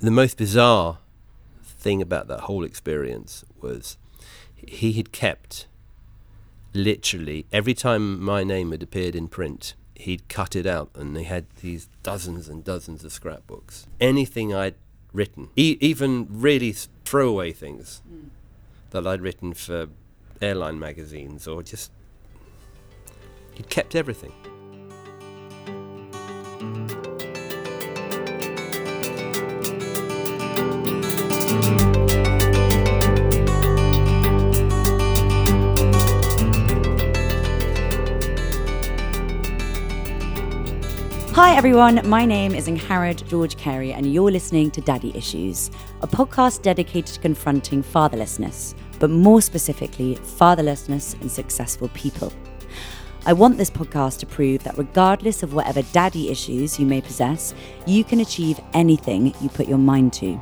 the most bizarre thing about that whole experience was he had kept literally every time my name had appeared in print, he'd cut it out and they had these dozens and dozens of scrapbooks. Anything I'd written, e- even really throwaway things mm. that I'd written for airline magazines or just. He'd kept everything. Everyone, my name is Angharad George Carey, and you're listening to Daddy Issues, a podcast dedicated to confronting fatherlessness, but more specifically, fatherlessness in successful people. I want this podcast to prove that regardless of whatever daddy issues you may possess, you can achieve anything you put your mind to.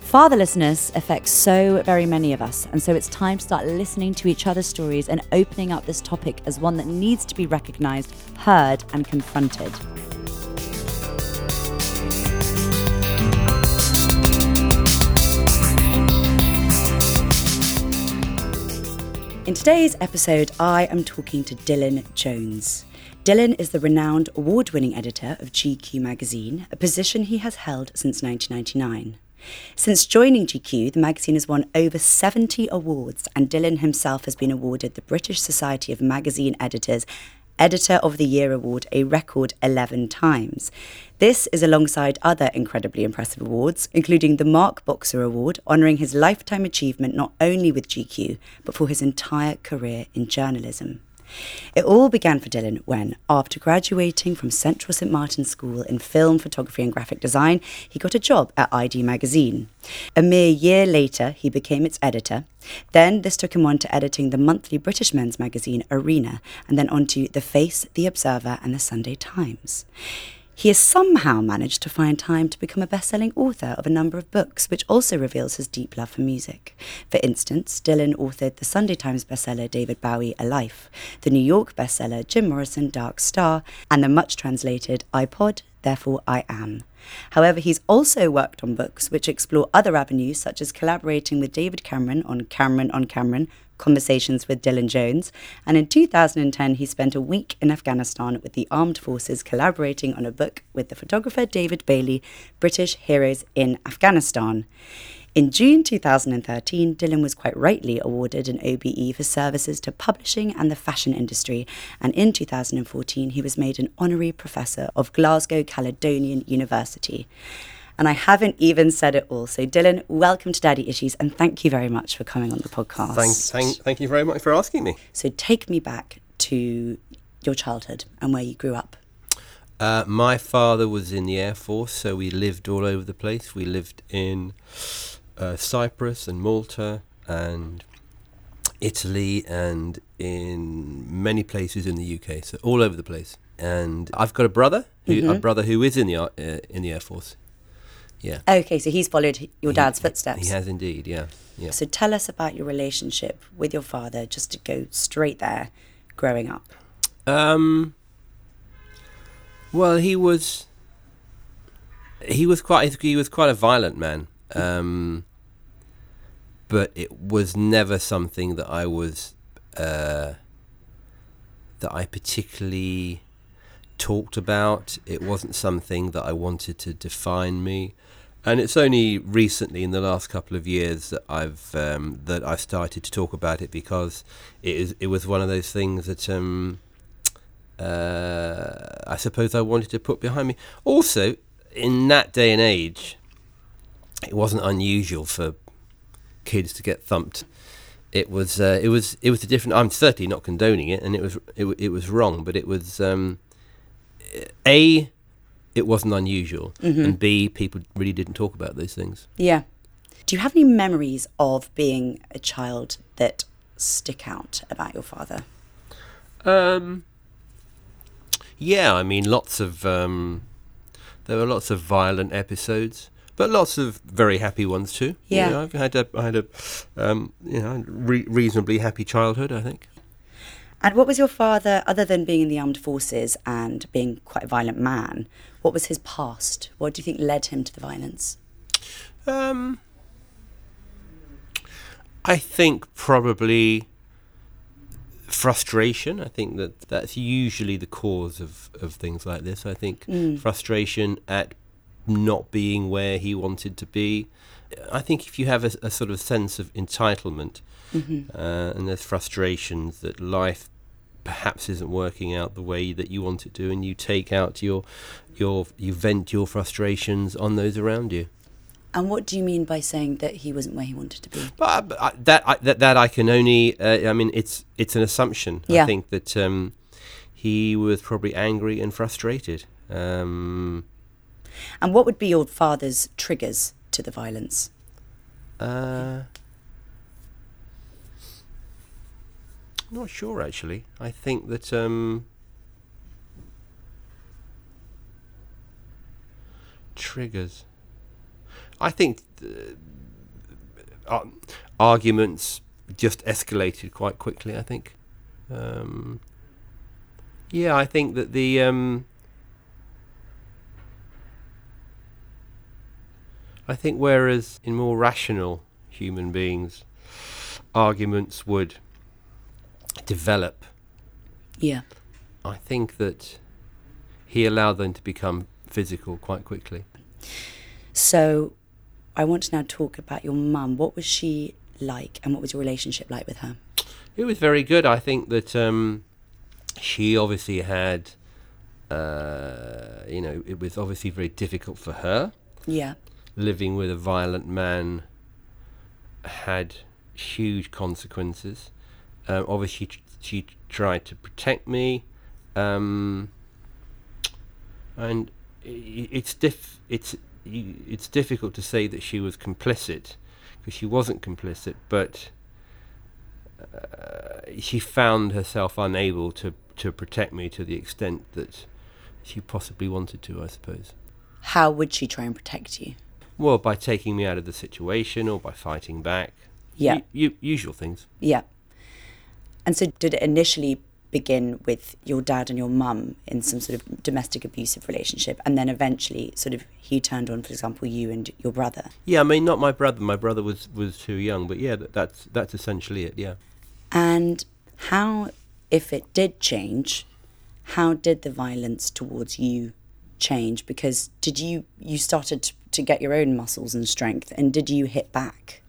Fatherlessness affects so very many of us, and so it's time to start listening to each other's stories and opening up this topic as one that needs to be recognised, heard, and confronted. In today's episode, I am talking to Dylan Jones. Dylan is the renowned award winning editor of GQ magazine, a position he has held since 1999. Since joining GQ, the magazine has won over 70 awards, and Dylan himself has been awarded the British Society of Magazine Editors Editor of the Year award a record 11 times. This is alongside other incredibly impressive awards, including the Mark Boxer Award, honouring his lifetime achievement not only with GQ, but for his entire career in journalism. It all began for Dylan when, after graduating from Central St Martin's School in film, photography, and graphic design, he got a job at i-D magazine. A mere year later, he became its editor. Then, this took him on to editing the monthly British men's magazine Arena, and then on to The Face, The Observer, and The Sunday Times. He has somehow managed to find time to become a best selling author of a number of books, which also reveals his deep love for music. For instance, Dylan authored the Sunday Times bestseller David Bowie A Life, the New York bestseller Jim Morrison Dark Star, and the much translated iPod, Therefore I Am. However, he's also worked on books which explore other avenues, such as collaborating with David Cameron on Cameron on Cameron, Conversations with Dylan Jones, and in 2010 he spent a week in Afghanistan with the armed forces collaborating on a book with the photographer David Bailey, British Heroes in Afghanistan. In June 2013, Dylan was quite rightly awarded an OBE for services to publishing and the fashion industry, and in 2014 he was made an honorary professor of Glasgow Caledonian University. And I haven't even said it all. So, Dylan, welcome to Daddy Issues, and thank you very much for coming on the podcast. Thank, thank, thank you very much for asking me. So, take me back to your childhood and where you grew up. Uh, my father was in the Air Force, so we lived all over the place. We lived in uh, Cyprus and Malta and Italy and in many places in the UK, so all over the place. And I've got a brother, who, mm-hmm. a brother who is in the uh, in the Air Force. Yeah. Okay, so he's followed your dad's he, footsteps. He has indeed, yeah. yeah. So tell us about your relationship with your father, just to go straight there, growing up. Um. Well, he was. He was quite. He was quite a violent man. Um. But it was never something that I was. Uh, that I particularly talked about. It wasn't something that I wanted to define me and it's only recently in the last couple of years that I've um, that I've started to talk about it because it is it was one of those things that um, uh, I suppose I wanted to put behind me. Also, in that day and age, it wasn't unusual for kids to get thumped. It was uh, it was it was a different. I'm certainly not condoning it, and it was it, it was wrong, but it was um, a it wasn't unusual, mm-hmm. and B, people really didn't talk about those things. Yeah. Do you have any memories of being a child that stick out about your father? Um, yeah, I mean, lots of um, there were lots of violent episodes, but lots of very happy ones too. Yeah, you know, I've had a I had a um, you know re- reasonably happy childhood, I think. And what was your father, other than being in the armed forces and being quite a violent man, what was his past? What do you think led him to the violence? Um, I think probably frustration. I think that that's usually the cause of, of things like this. I think Mm. frustration at not being where he wanted to be. I think if you have a, a sort of sense of entitlement hmm uh, and there's frustrations that life perhaps isn't working out the way that you want it to, and you take out your your you vent your frustrations on those around you. And what do you mean by saying that he wasn't where he wanted to be? But, I- but I, that, I, that that I can only. Uh, I mean, it's it's an assumption. Yeah. I think that um, he was probably angry and frustrated. Um, And what would be your father's triggers to the violence? uh, not sure actually. I think that. Um, triggers. I think uh, arguments just escalated quite quickly. I think. Um, yeah, I think that the. Um, I think whereas in more rational human beings, arguments would develop. Yeah. I think that he allowed them to become physical quite quickly. So I want to now talk about your mum. What was she like and what was your relationship like with her? It was very good. I think that um, she obviously had, uh, you know, it was obviously very difficult for her. Yeah. Living with a violent man had huge consequences. Um, obviously, she tried to protect me, um, and it's diff- it's it's difficult to say that she was complicit because she wasn't complicit, but uh, she found herself unable to to protect me to the extent that she possibly wanted to, I suppose. How would she try and protect you? Well, by taking me out of the situation or by fighting back. Yeah. U- u- usual things. Yeah. And so did it initially begin with your dad and your mum in some sort of domestic abusive relationship and then eventually sort of he turned on for example you and your brother Yeah, I mean, not my brother. My brother was, was too young, but yeah, that, that's that's essentially it. Yeah. and how if it did change how did the violence towards you change because did you you started to, to get your own muscles and strength and did you hit back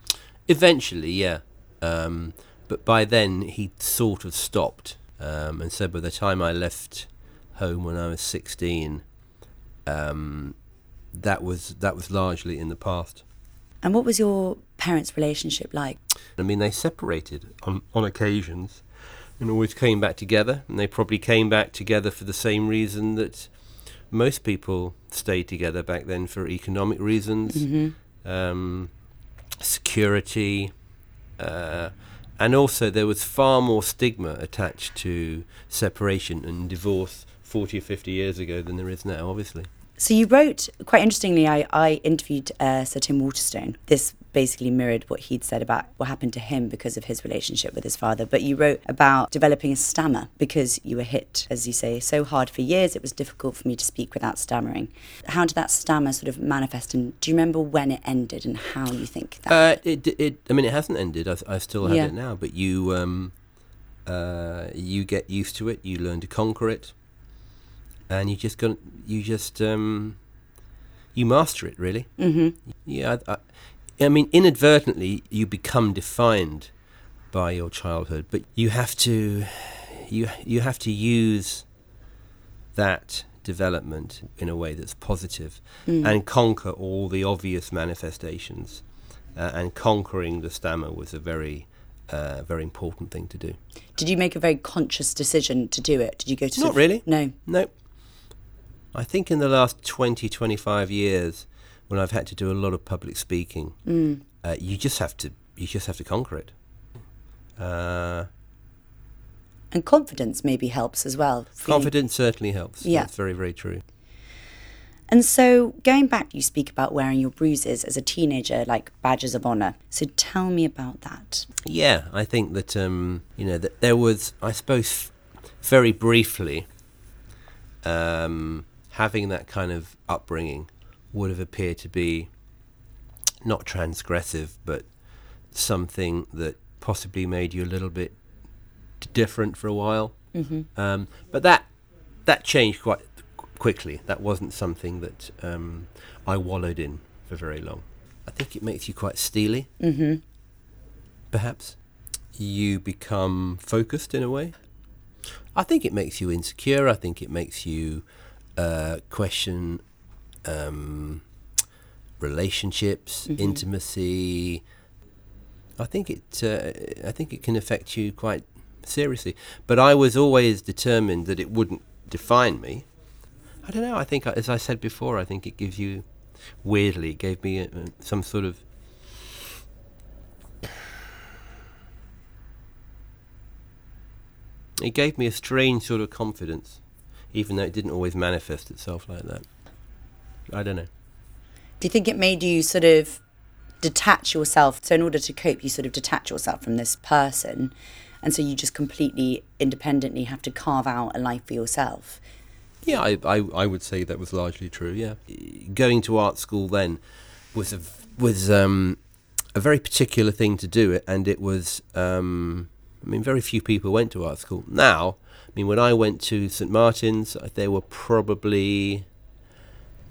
Eventually, yeah. Um, but by then, he sort of stopped um, and said by the time I left home when I was 16, um, that was that was largely in the past. and what was your parents relationship like I mean, they separated on, on occasions and always came back together. And they probably came back together for the same reason that most people stayed together back then for economic reasons, um, security, uh, and also there was far more stigma attached to separation and divorce 40 or 50 years ago than there is now, obviously. So you wrote quite interestingly. I, I interviewed uh, Sir Tim Waterstone. This basically mirrored what he'd said about what happened to him because of his relationship with his father. But you wrote about developing a stammer because you were hit, as you say, so hard for years. It was difficult for me to speak without stammering. How did that stammer sort of manifest? And do you remember when it ended and how you think that? Uh, it, it, I mean, it hasn't ended. I, I still have Yeah. it now, but you, um, uh, you get used to it. You learn to conquer it, and you just go, you just, um, you master it. Really, mm-hmm. yeah. I, I, I mean, inadvertently, you become defined by your childhood, but you have to, you, you have to use that development in a way that's positive Mm. and conquer all the obvious manifestations. Uh, and conquering the stammer was a very, uh, very important thing to do. Did you make a very conscious decision to do it? Did you go to? Not sort of- really. No. No. I think in the last 20, 25 years, when I've had to do a lot of public speaking, Mm. uh, you just have to, you just have to conquer it. Uh, And confidence maybe helps as well. feeling- confidence certainly helps. Yeah. That's very, very true. And so, going back, you speak about wearing your bruises as a teenager, like badges of honor. So, tell me about that. Yeah, I think that um, you know that there was, I suppose, very briefly, um, having that kind of upbringing would have appeared to be not transgressive, but something that possibly made you a little bit different for a while. Mm-hmm. Um, but that that changed quite quickly. That wasn't something that um, I wallowed in for very long. I think it makes you quite steely, Mm-hmm. perhaps. You become focused in a way. I think it makes you insecure. I think it makes you uh, question um, relationships, Mhm. intimacy. I think it. Uh, I think it can affect you quite seriously. But I was always determined that it wouldn't define me. I don't know. I think, uh, as I said before, I think it gives you. Weirdly, it gave me uh some sort of. It gave me a strange sort of confidence, even though it didn't always manifest itself like that. I don't know. Do you think it made you sort of detach yourself? So, in order to cope, you sort of detach yourself from this person. And so you just completely independently have to carve out a life for yourself. Yeah, I, I, I would say that was largely true. Yeah, going to art school then was a was um, a very particular thing to do, and it was. Um, I mean, very few people went to art school. Now, I mean, when I went to St Martin's, there were probably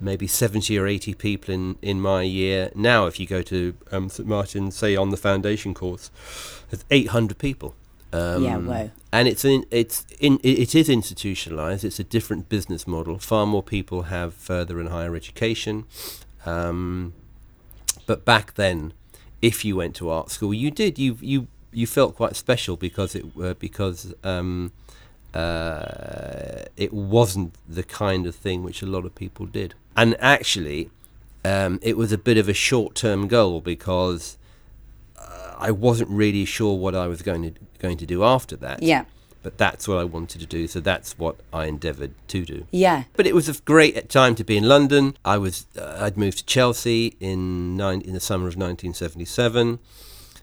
maybe seventy or eighty people in in my year. Now, if you go to um, St Martin's, say on the foundation course, there's eight hundred people. Um, Yeah, whoa. And it's in, it's in, it it is institutionalized. It's a different business model. Far more people have further and higher education. Um, but back then, if you went to art school, you did. You you you felt quite special because it uh, because um, uh, it wasn't the kind of thing which a lot of people did. And actually, um, it was a bit of a short-term goal because uh, I wasn't really sure what I was going to going to do after that. Yeah. But that's what I wanted to do, so that's what I endeavoured to do. Yeah. But it was a great time to be in London. I was uh, I'd moved to Chelsea in nine, in the summer of 1977.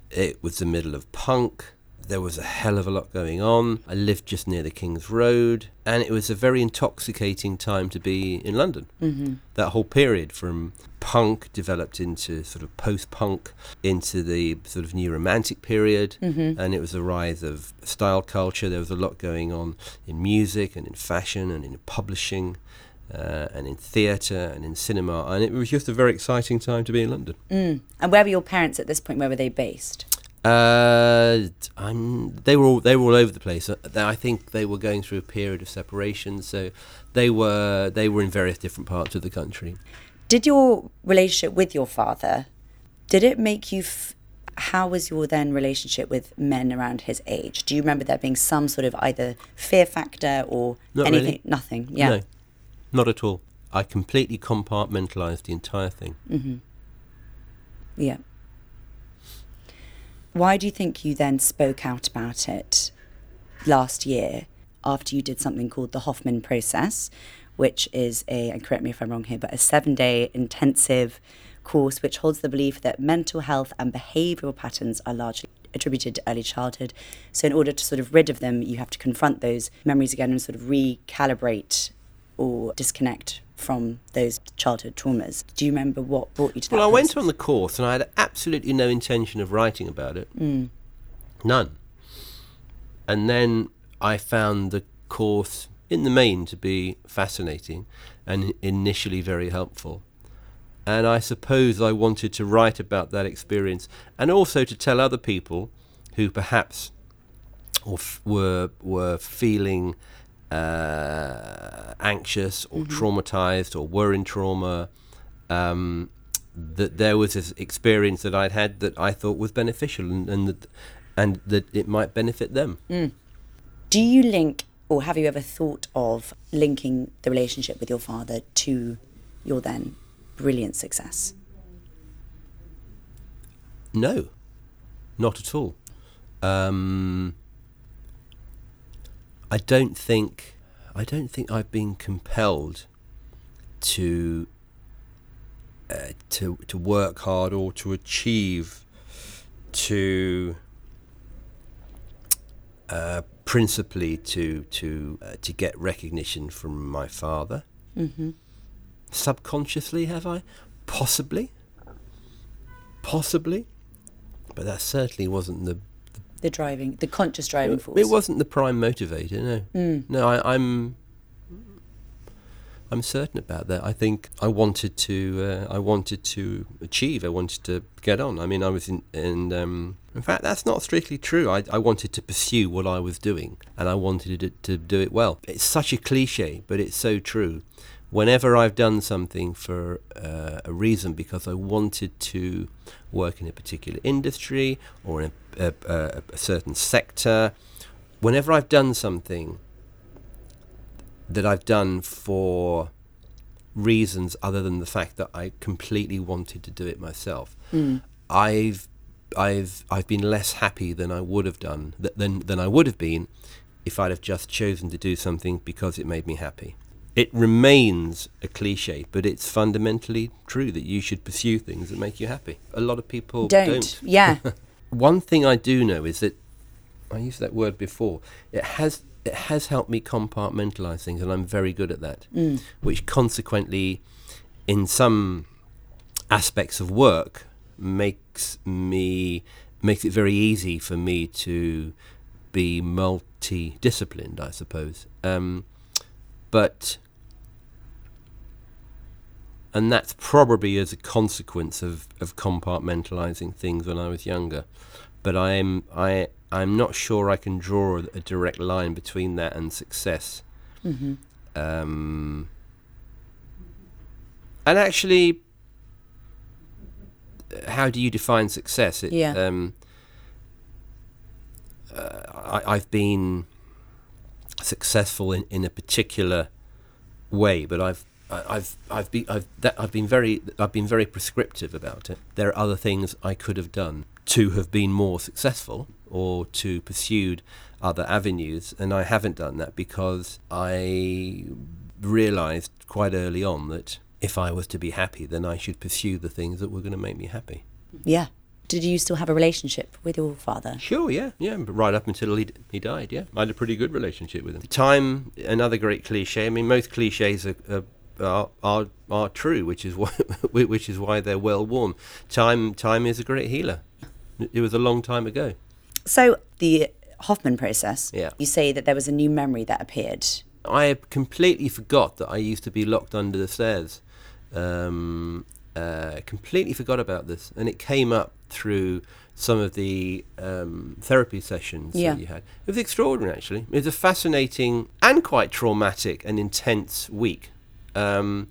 It was the middle of punk. There was a hell of a lot going on. I lived just near the King's Road, and it was a very intoxicating time to be in London. Mm-hmm. That whole period from punk developed into sort of post-punk, into the sort of new romantic period, Mm-hmm. and it was a rise of style culture. There was a lot going on in music and in fashion and in publishing. Uh, and in theatre and in cinema, and it was just a very exciting time to be in London. Mm. And where were your parents at this point? Where were they based? Uh, I'm, they were all they were all over the place. Uh, I think they were going through a period of separation, so they were they were in various different parts of the country. Did your relationship with your father, did it make you, f- how was your then relationship with men around his age? Do you remember there being some sort of either fear factor or Not anything? really. Nothing. Yeah. No, not at all. I completely compartmentalized the entire thing. Mm-hmm. Yeah. Why do you think you then spoke out about it last year after you did something called the Hoffman process, which is a, and correct me if I'm wrong here, but a seven day intensive course which holds the belief that mental health and behavioural patterns are largely attributed to early childhood. So, in order to sort of rid of them, you have to confront those memories again and sort of recalibrate or disconnect from those childhood traumas. Do you remember what brought you to that? Well, I went on the course, and I had absolutely no intention of writing about it. Mm. None. And then I found the course, in the main, to be fascinating and initially very helpful. And I suppose I wanted to write about that experience and also to tell other people who perhaps or f- were were feeling uh, anxious or traumatized or were in trauma um, that there was this experience that I'd had that I thought was beneficial and, and that and that it might benefit them. Do you link, or have you ever thought of linking the relationship with your father to your then brilliant success? No, not at all. Um, I don't think I don't think I've been compelled to uh, to to work hard or to achieve to uh, principally to to uh, to get recognition from my father. Mm-hmm. Subconsciously, have I? Possibly. possibly, but that certainly wasn't the. The driving, the conscious driving force. It wasn't the prime motivator. No, Mm. no. I, I'm. I'm certain about that. I think I wanted to. Uh, I wanted to achieve. I wanted to get on. I mean, I was in. in um, in fact, that's not strictly true. I, I wanted to pursue what I was doing, and I wanted it to do it well. It's such a cliche, but it's so true. Whenever I've done something for uh, a reason, because I wanted to work in a particular industry or in a, a, a, certain sector, whenever I've done something that I've done for reasons other than the fact that I completely wanted to do it myself, Mm. I've I've I've been less happy than I would have done than than I would have been if I'd have just chosen to do something because it made me happy. It remains a cliche, but it's fundamentally true that you should pursue things that make you happy. A lot of people don't. don't. Yeah. One thing I do know is that I used that word before. It has it has helped me compartmentalize things, and I'm very good at that. Mm. Which consequently, in some aspects of work, makes me makes it very easy for me to be multi-disciplined, I suppose. Um, but and that's probably as a consequence of, of compartmentalizing things when I was younger. But I'm I I'm not sure I can draw a, direct line between that and success. hmm Um, and actually, how do you define success? It, Yeah. Um, uh, I, I've been successful in, in a particular way, but I've I've I've been I've that I've been very I've been very prescriptive about it. There are other things I could have done to have been more successful or to pursued other avenues, and I haven't done that because I realised quite early on that if I was to be happy, then I should pursue the things that were going to make me happy. Yeah. Did you still have a relationship with your father? Sure, yeah, yeah, right up until he, he died, yeah. I had a pretty good relationship with him. Time, another great cliche. I mean, most cliches are, are, are, are, are true, which is why which is why they're well worn. Time, time is a great healer. It was a long time ago. So the Hoffman process. Yeah. You say that there was a new memory that appeared. I completely forgot that I used to be locked under the stairs. Um, uh, completely forgot about this, and it came up through some of the um, therapy sessions Yeah. that you had. It was extraordinary, actually. It was a fascinating and quite traumatic and intense week. Um,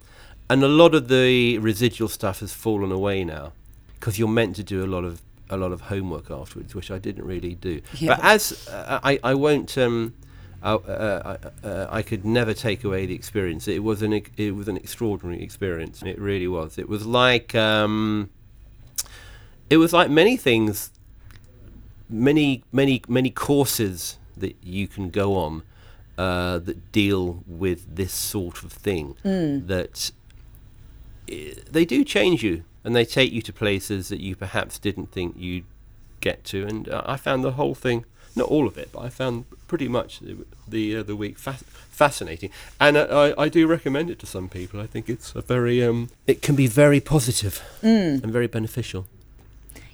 and a lot of the residual stuff has fallen away now because you're meant to do a lot of a lot of homework afterwards, which I didn't really do. Yeah. But as uh, I, I won't. Um, I, uh, I, uh, I could never take away the experience. It was an it was an extraordinary experience. It really was. It was like um, it was like many things, many many many courses that you can go on uh, that deal with this sort of thing. That they do change you, and they take you to places that you perhaps didn't think you'd get to. And uh, I found the whole thing, not all of it, but I found pretty much the the, uh, the week fa- fascinating. And uh, I, I do recommend it to some people. I think it's a very um, it can be very positive and very beneficial.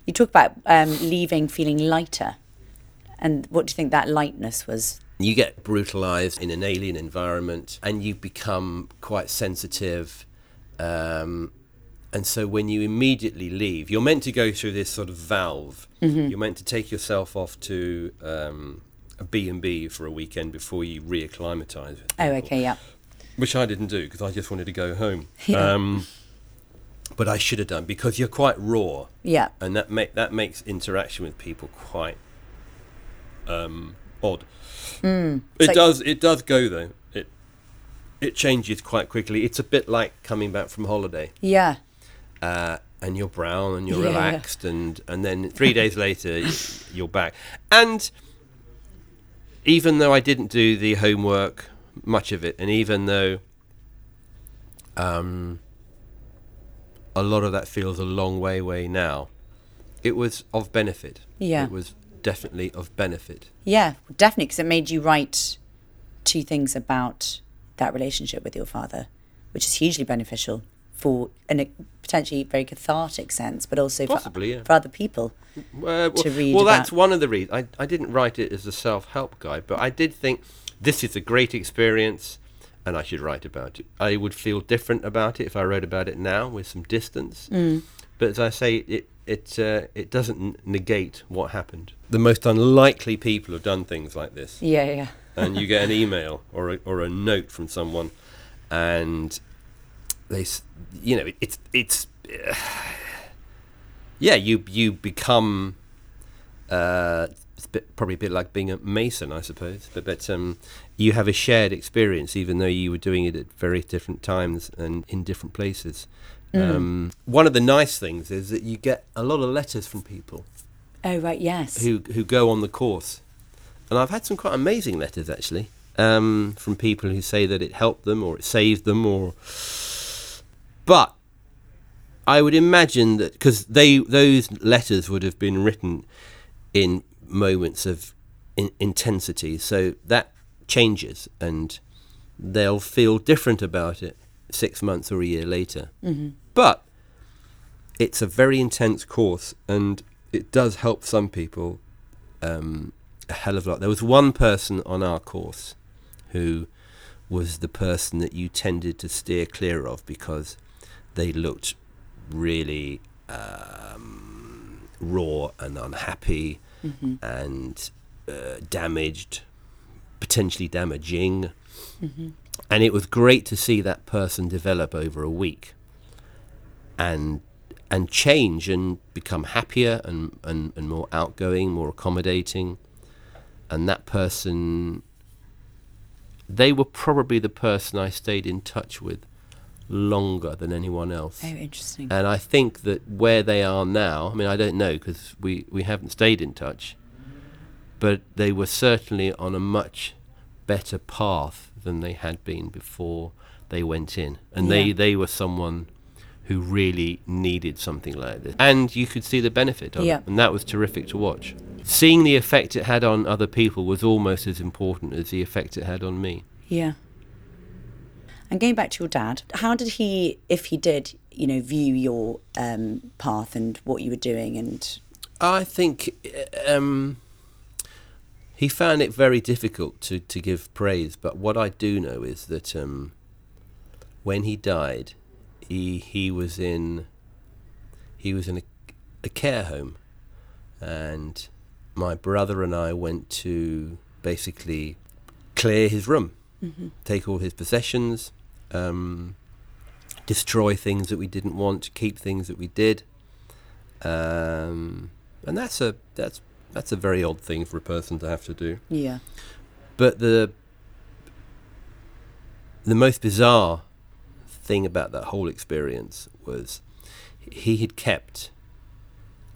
You talk about um, leaving feeling lighter. And what do you think that lightness was? You get brutalized in an alien environment, and you become quite sensitive. Um, and so when you immediately leave, you're meant to go through this sort of valve. You're meant to take yourself off to um, a B&B for a weekend before you reacclimatise. with Oh, okay, yeah. Which I didn't do because I just wanted to go home. Yeah. Um, but I should have done because you're quite raw Yeah. and that make that makes interaction with people quite um, odd. Mm. It So- does. It does go though. It it changes quite quickly. It's a bit like coming back from holiday, Yeah. uh, and you're brown and you're Yeah. relaxed, and and then three days later you're back. And even though I didn't do the homework, much of it, and even though um, a lot of that feels a long way away now, it was of benefit. Yeah. It was definitely of benefit. Yeah, definitely, because it made you write two things about that relationship with your father, which is hugely beneficial for in a potentially very cathartic sense, but also Possibly, for, yeah. for other people. Uh, well, to read well, that's about- one of the reasons. I, I didn't write it as a self help guide, but I did think this is a great experience and I should write about it. I would feel different about it if I wrote about it now with some distance. But as I say, it it uh, it doesn't negate what happened. The most unlikely people have done things like this Yeah, yeah. and you get an email or a, or a note from someone, and they, you know, it's it's, yeah, you you become, uh, it's a bit, probably a bit like being a mason, I suppose, but but um, you have a shared experience, even though you were doing it at very different times and in different places. Um, one of the nice things is that you get a lot of letters from people Oh right, yes. who who go on the course, and I've had some quite amazing letters actually um, from people who say that it helped them or it saved them or. But I would imagine that because they those letters would have been written in moments of in, intensity, so that changes and they'll feel different about it six months or a year later. But it's a very intense course and it does help some people um, a hell of a lot. There was one person on our course who was the person that you tended to steer clear of because they looked really um, raw and unhappy and uh, damaged, potentially damaging. And it was great to see that person develop over a week and and change and become happier and, and, and more outgoing, more accommodating. And that person, they were probably the person I stayed in touch with longer than anyone else. Oh, interesting. And I think that where they are now, I mean, I don't know because we, we haven't stayed in touch, but they were certainly on a much better path than they had been before they went in. And they, they were someone who really needed something like this. And you could see the benefit of Yeah. it. And that was terrific to watch. Seeing the effect it had on other people was almost as important as the effect it had on me. Yeah. And going back to your dad, how did he, if he did, you know, view your um, path and what you were doing? And I think um, he found it very difficult to, to give praise, but what I do know is that um, when he died, he he was in he was in a, a care home, and my brother and I went to basically clear his room, take all his possessions, um, destroy things that we didn't want, keep things that we did. Um, and that's a that's that's a very odd thing for a person to have to do. yeah, But the the most bizarre thing about that whole experience was he had kept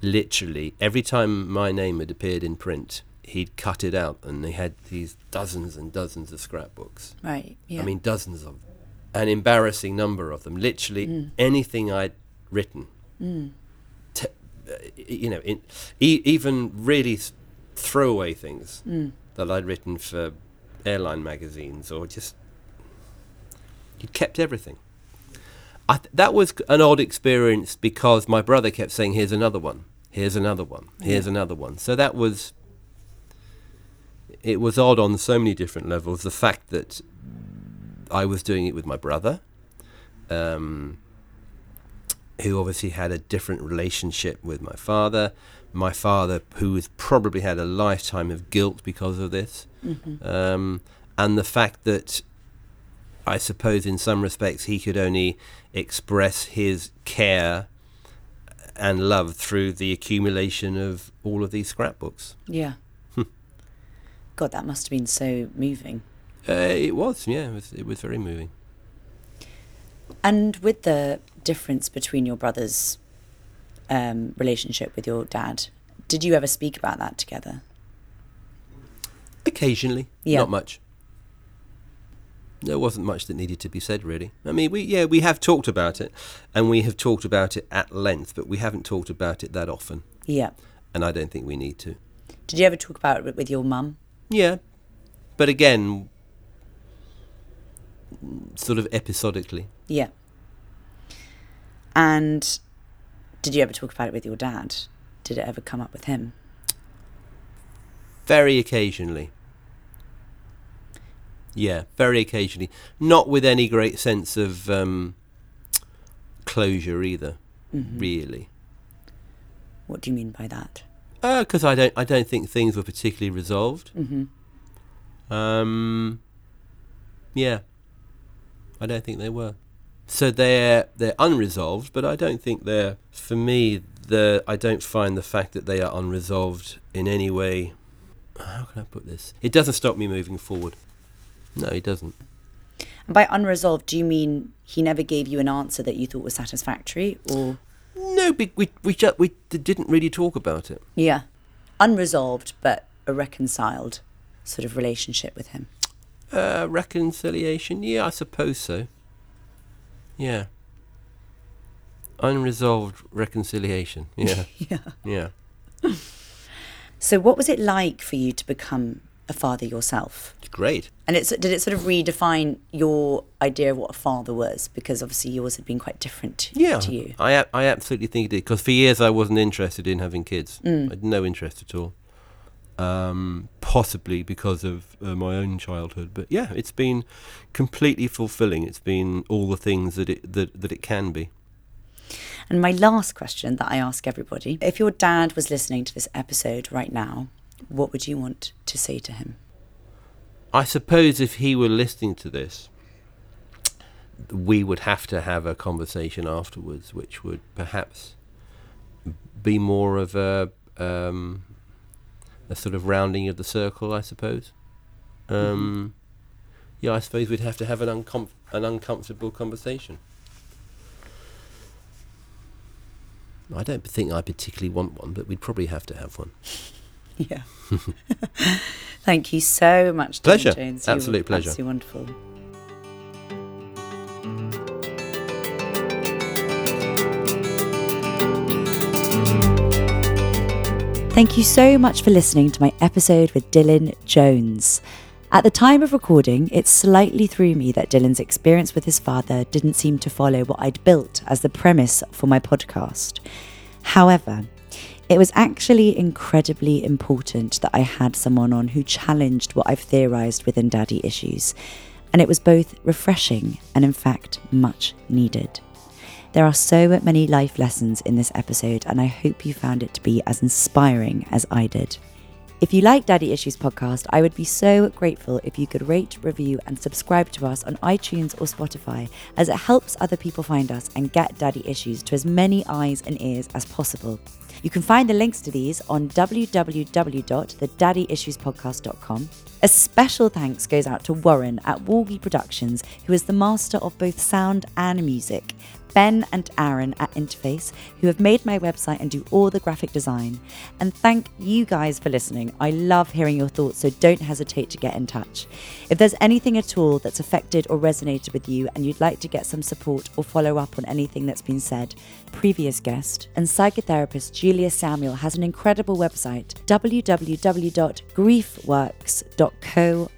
literally every time my name had appeared in print, he'd cut it out, and he had these dozens and dozens of scrapbooks. right. Yeah. I mean, dozens of an embarrassing number of them. Literally mm. anything I'd written, mm. t- uh, you know, in, e- even really throwaway things mm. that I'd written for airline magazines or just he'd kept everything. I th- that was an odd experience because my brother kept saying, "Here's another one. Here's another one. Here's another one." So that was it was odd on so many different levels. The fact that I was doing it with my brother, um, who obviously had a different relationship with my father. My father, who has probably had a lifetime of guilt because of this, um, and the fact that I suppose in some respects he could only express his care and love through the accumulation of all of these scrapbooks. yeah. God, that must have been so moving. Uh, it was, yeah, it was, it was very moving. And with the difference between your brother's um, relationship with your dad, did you ever speak about that together? Occasionally, Yeah. not much. There wasn't much that needed to be said, really. I mean, we yeah we have talked about it, and we have talked about it at length, but we haven't talked about it that often, Yeah. and I don't think we need to. Did you ever talk about it with your mum? Yeah, but again, sort of episodically. Yeah. And did you ever talk about it with your dad? Did it ever come up with him? Very occasionally. Yeah, very occasionally. Not with any great sense of um, closure either, Mm-hmm. really. What do you mean by that? Because I don't, I don't think things were particularly resolved. Mm-hmm. Um, yeah, I don't think they were. So they're they're unresolved, but I don't think they're. For me, the I don't find the fact that they are unresolved in any way. How can I put this? It doesn't stop me moving forward. No, he doesn't. And by unresolved, do you mean he never gave you an answer that you thought was satisfactory, or No, we we we, ju- we didn't really talk about it. yeah, unresolved but a reconciled sort of relationship with him? Uh, reconciliation? Yeah, I suppose so. Yeah. Unresolved reconciliation. Yeah. Yeah. Yeah. So, what was it like for you to become a father yourself? Great. And it's, did it sort of redefine your idea of what a father was? Because obviously yours had been quite different Yeah, to you. i absolutely think it did because for years I wasn't interested in having kids. Mm. I had no interest at all. Um, possibly because of uh, my own childhood, but yeah, it's been completely fulfilling. It's been all the things that it that, that it can be. And my last question that I ask everybody if your dad was listening to this episode right now, what would you want to say to him? I suppose if he were listening to this, we would have to have a conversation afterwards, which would perhaps be more of a um, a sort of rounding of the circle, I suppose. Um, Yeah, I suppose we'd have to have an uncom- an uncomfortable conversation. I don't think I particularly want one, but we'd probably have to have one. Yeah. Thank you so much, Dylan Pleasure. Jones. You Absolute pleasure. Absolutely wonderful. Thank you so much for listening to my episode with Dylan Jones. At the time of recording, it slightly threw me that Dylan's experience with his father didn't seem to follow what I'd built as the premise for my podcast. However, it was actually incredibly important that I had someone on who challenged what I've theorised within daddy issues, and it was both refreshing and, in fact, much needed. There are so many life lessons in this episode, and I hope you found it to be as inspiring as I did. If you like Daddy Issues podcast, I would be so grateful if you could rate, review, and subscribe to us on iTunes or Spotify, as it helps other people find us and get Daddy Issues to as many eyes and ears as possible. You can find the links to these on www.thedaddyissuespodcast.com. A special thanks goes out to Warren at Walgie Productions, who is the master of both sound and music. Ben and Aaron at Interface, who have made my website and do all the graphic design. And thank you guys for listening. I love hearing your thoughts, so don't hesitate to get in touch. If there's anything at all that's affected or resonated with you and you'd like to get some support or follow up on anything that's been said, previous guest and psychotherapist Julia Samuel has an incredible website, www.griefworks.co